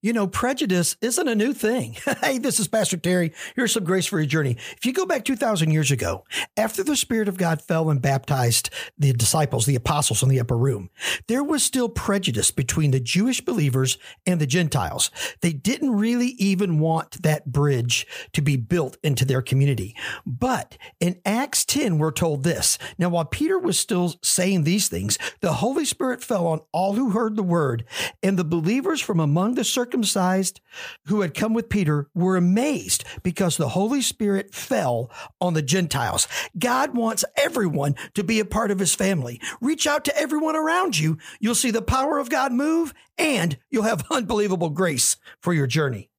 You know, prejudice isn't a new thing. hey, this is Pastor Terry. Here's some grace for your journey. If you go back 2,000 years ago, after the Spirit of God fell and baptized the disciples, the apostles in the upper room, there was still prejudice between the Jewish believers and the Gentiles. They didn't really even want that bridge to be built into their community. But in Acts 10, we're told this. Now, while Peter was still saying these things, the Holy Spirit fell on all who heard the word, and the believers from among the circumcised who had come with Peter were amazed because the Holy Spirit fell on the Gentiles. God wants everyone to be a part of his family. Reach out to everyone around you. You'll see the power of God move and you'll have unbelievable grace for your journey.